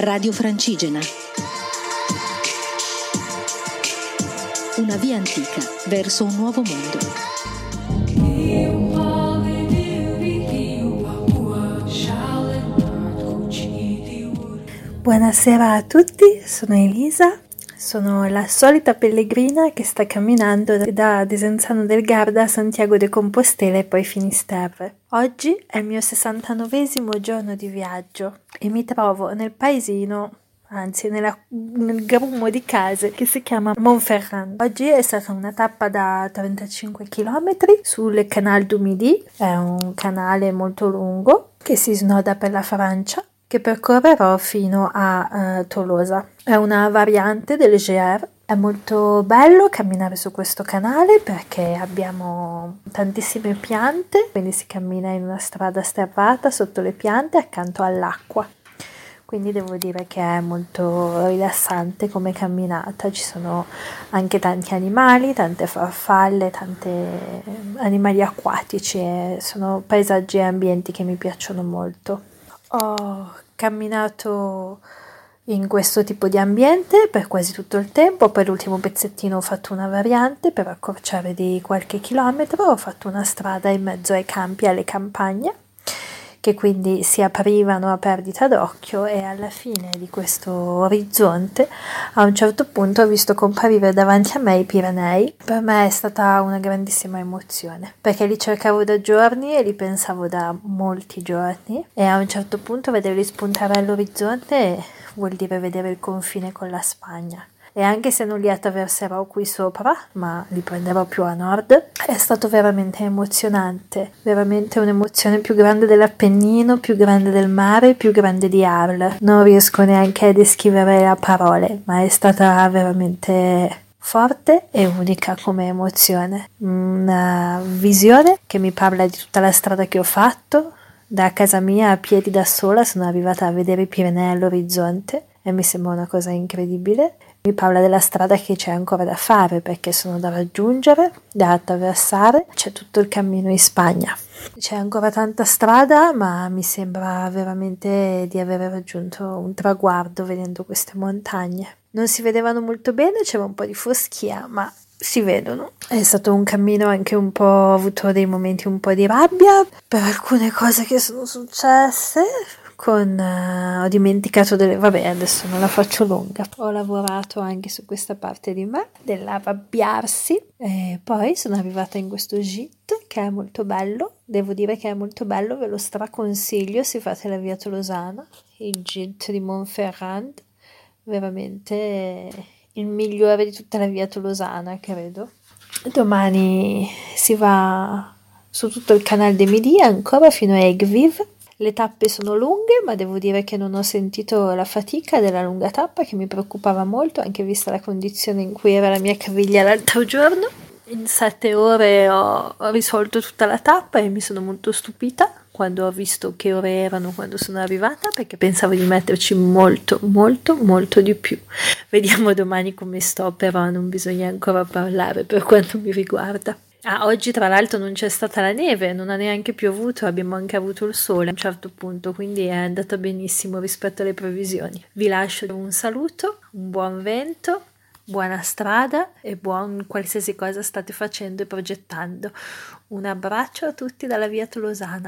Radio Francigena. Una via antica verso un nuovo mondo. Buonasera a tutti, sono Elisa, sono la solita pellegrina che sta camminando da Desenzano del Garda a Santiago de Compostela e poi Finisterre. Oggi è il mio 69 giorno di viaggio e mi trovo nel paesino anzi nella, nel grumo di case che si chiama Montferrand. Oggi è stata una tappa da 35 km sul Canal du Midi, è un canale molto lungo che si snoda per la Francia che percorrerò fino a uh, Tolosa. È una variante del GR. È molto bello camminare su questo canale perché abbiamo tantissime piante, quindi si cammina in una strada sterrata sotto le piante accanto all'acqua. Quindi devo dire che è molto rilassante come camminata, ci sono anche tanti animali, tante farfalle, tanti animali acquatici, sono paesaggi e ambienti che mi piacciono molto. Ho camminato in questo tipo di ambiente per quasi tutto il tempo, poi l'ultimo pezzettino ho fatto una variante per accorciare di qualche chilometro, ho fatto una strada in mezzo ai campi e alle campagne che quindi si aprivano a perdita d'occhio e alla fine di questo orizzonte a un certo punto ho visto comparire davanti a me i Pirenei. Per me è stata una grandissima emozione perché li cercavo da giorni e li pensavo da molti giorni e a un certo punto vederli spuntare all'orizzonte vuol dire vedere il confine con la Spagna e anche se non li attraverserò qui sopra, ma li prenderò più a nord, è stato veramente emozionante, veramente un'emozione più grande dell'Appennino, più grande del mare, più grande di Arles. Non riesco neanche a descrivere a parole, ma è stata veramente forte e unica come emozione. Una visione che mi parla di tutta la strada che ho fatto. Da casa mia a piedi da sola sono arrivata a vedere i Pirenei all'orizzonte e mi sembra una cosa incredibile mi parla della strada che c'è ancora da fare perché sono da raggiungere, da attraversare, c'è tutto il cammino in Spagna. C'è ancora tanta strada, ma mi sembra veramente di aver raggiunto un traguardo vedendo queste montagne. Non si vedevano molto bene, c'era un po' di foschia, ma si vedono. È stato un cammino anche un po', avuto dei momenti un po' di rabbia per alcune cose che sono successe, con uh, ho dimenticato delle vabbè adesso non la faccio lunga. Ho lavorato anche su questa parte di me dell'arrabbiarsi e poi sono arrivata in questo git che è molto bello. Devo dire che è molto bello ve lo straconsiglio se fate la via Tolosana il git di Montferrand. Veramente il migliore di tutta la via Tolosana credo. Domani si va su tutto il canale dei Midi ancora fino a Egviv le tappe sono lunghe, ma devo dire che non ho sentito la fatica della lunga tappa che mi preoccupava molto, anche vista la condizione in cui era la mia caviglia l'altro giorno. In sette ore ho, ho risolto tutta la tappa e mi sono molto stupita quando ho visto che ore erano quando sono arrivata perché pensavo di metterci molto molto molto di più vediamo domani come sto però non bisogna ancora parlare per quanto mi riguarda Ah, oggi tra l'altro non c'è stata la neve, non ha neanche piovuto, abbiamo anche avuto il sole a un certo punto, quindi è andata benissimo rispetto alle previsioni. Vi lascio un saluto, un buon vento, buona strada e buon qualsiasi cosa state facendo e progettando. Un abbraccio a tutti dalla via Tolosana.